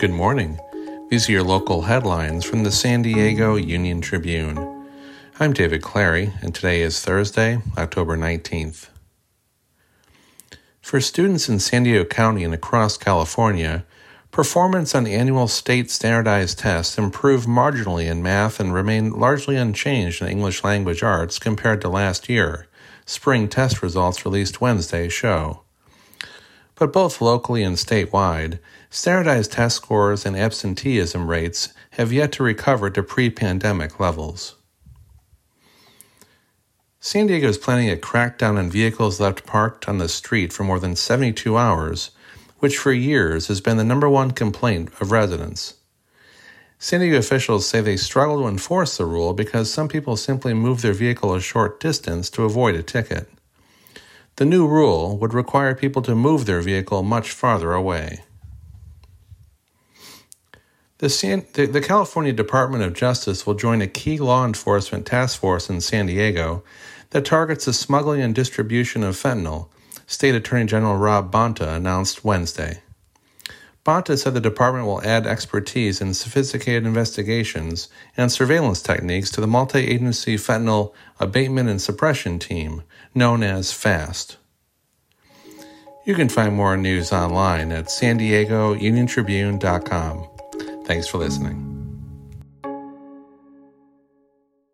Good morning. These are your local headlines from the San Diego Union Tribune. I'm David Clary, and today is Thursday, October 19th. For students in San Diego County and across California, performance on annual state standardized tests improved marginally in math and remained largely unchanged in English language arts compared to last year. Spring test results released Wednesday show. But both locally and statewide, standardized test scores and absenteeism rates have yet to recover to pre pandemic levels. San Diego is planning a crackdown on vehicles left parked on the street for more than 72 hours, which for years has been the number one complaint of residents. San Diego officials say they struggle to enforce the rule because some people simply move their vehicle a short distance to avoid a ticket. The new rule would require people to move their vehicle much farther away. The, San, the, the, California Department of Justice will join a key law enforcement task force in San Diego that targets the smuggling and distribution of fentanyl, State Attorney General Rob Bonta announced Wednesday. Bonta said the department will add expertise in sophisticated investigations and surveillance techniques to the multi agency fentanyl abatement and suppression team, known as FAST. You can find more news online at san diego uniontribune.com. Thanks for listening.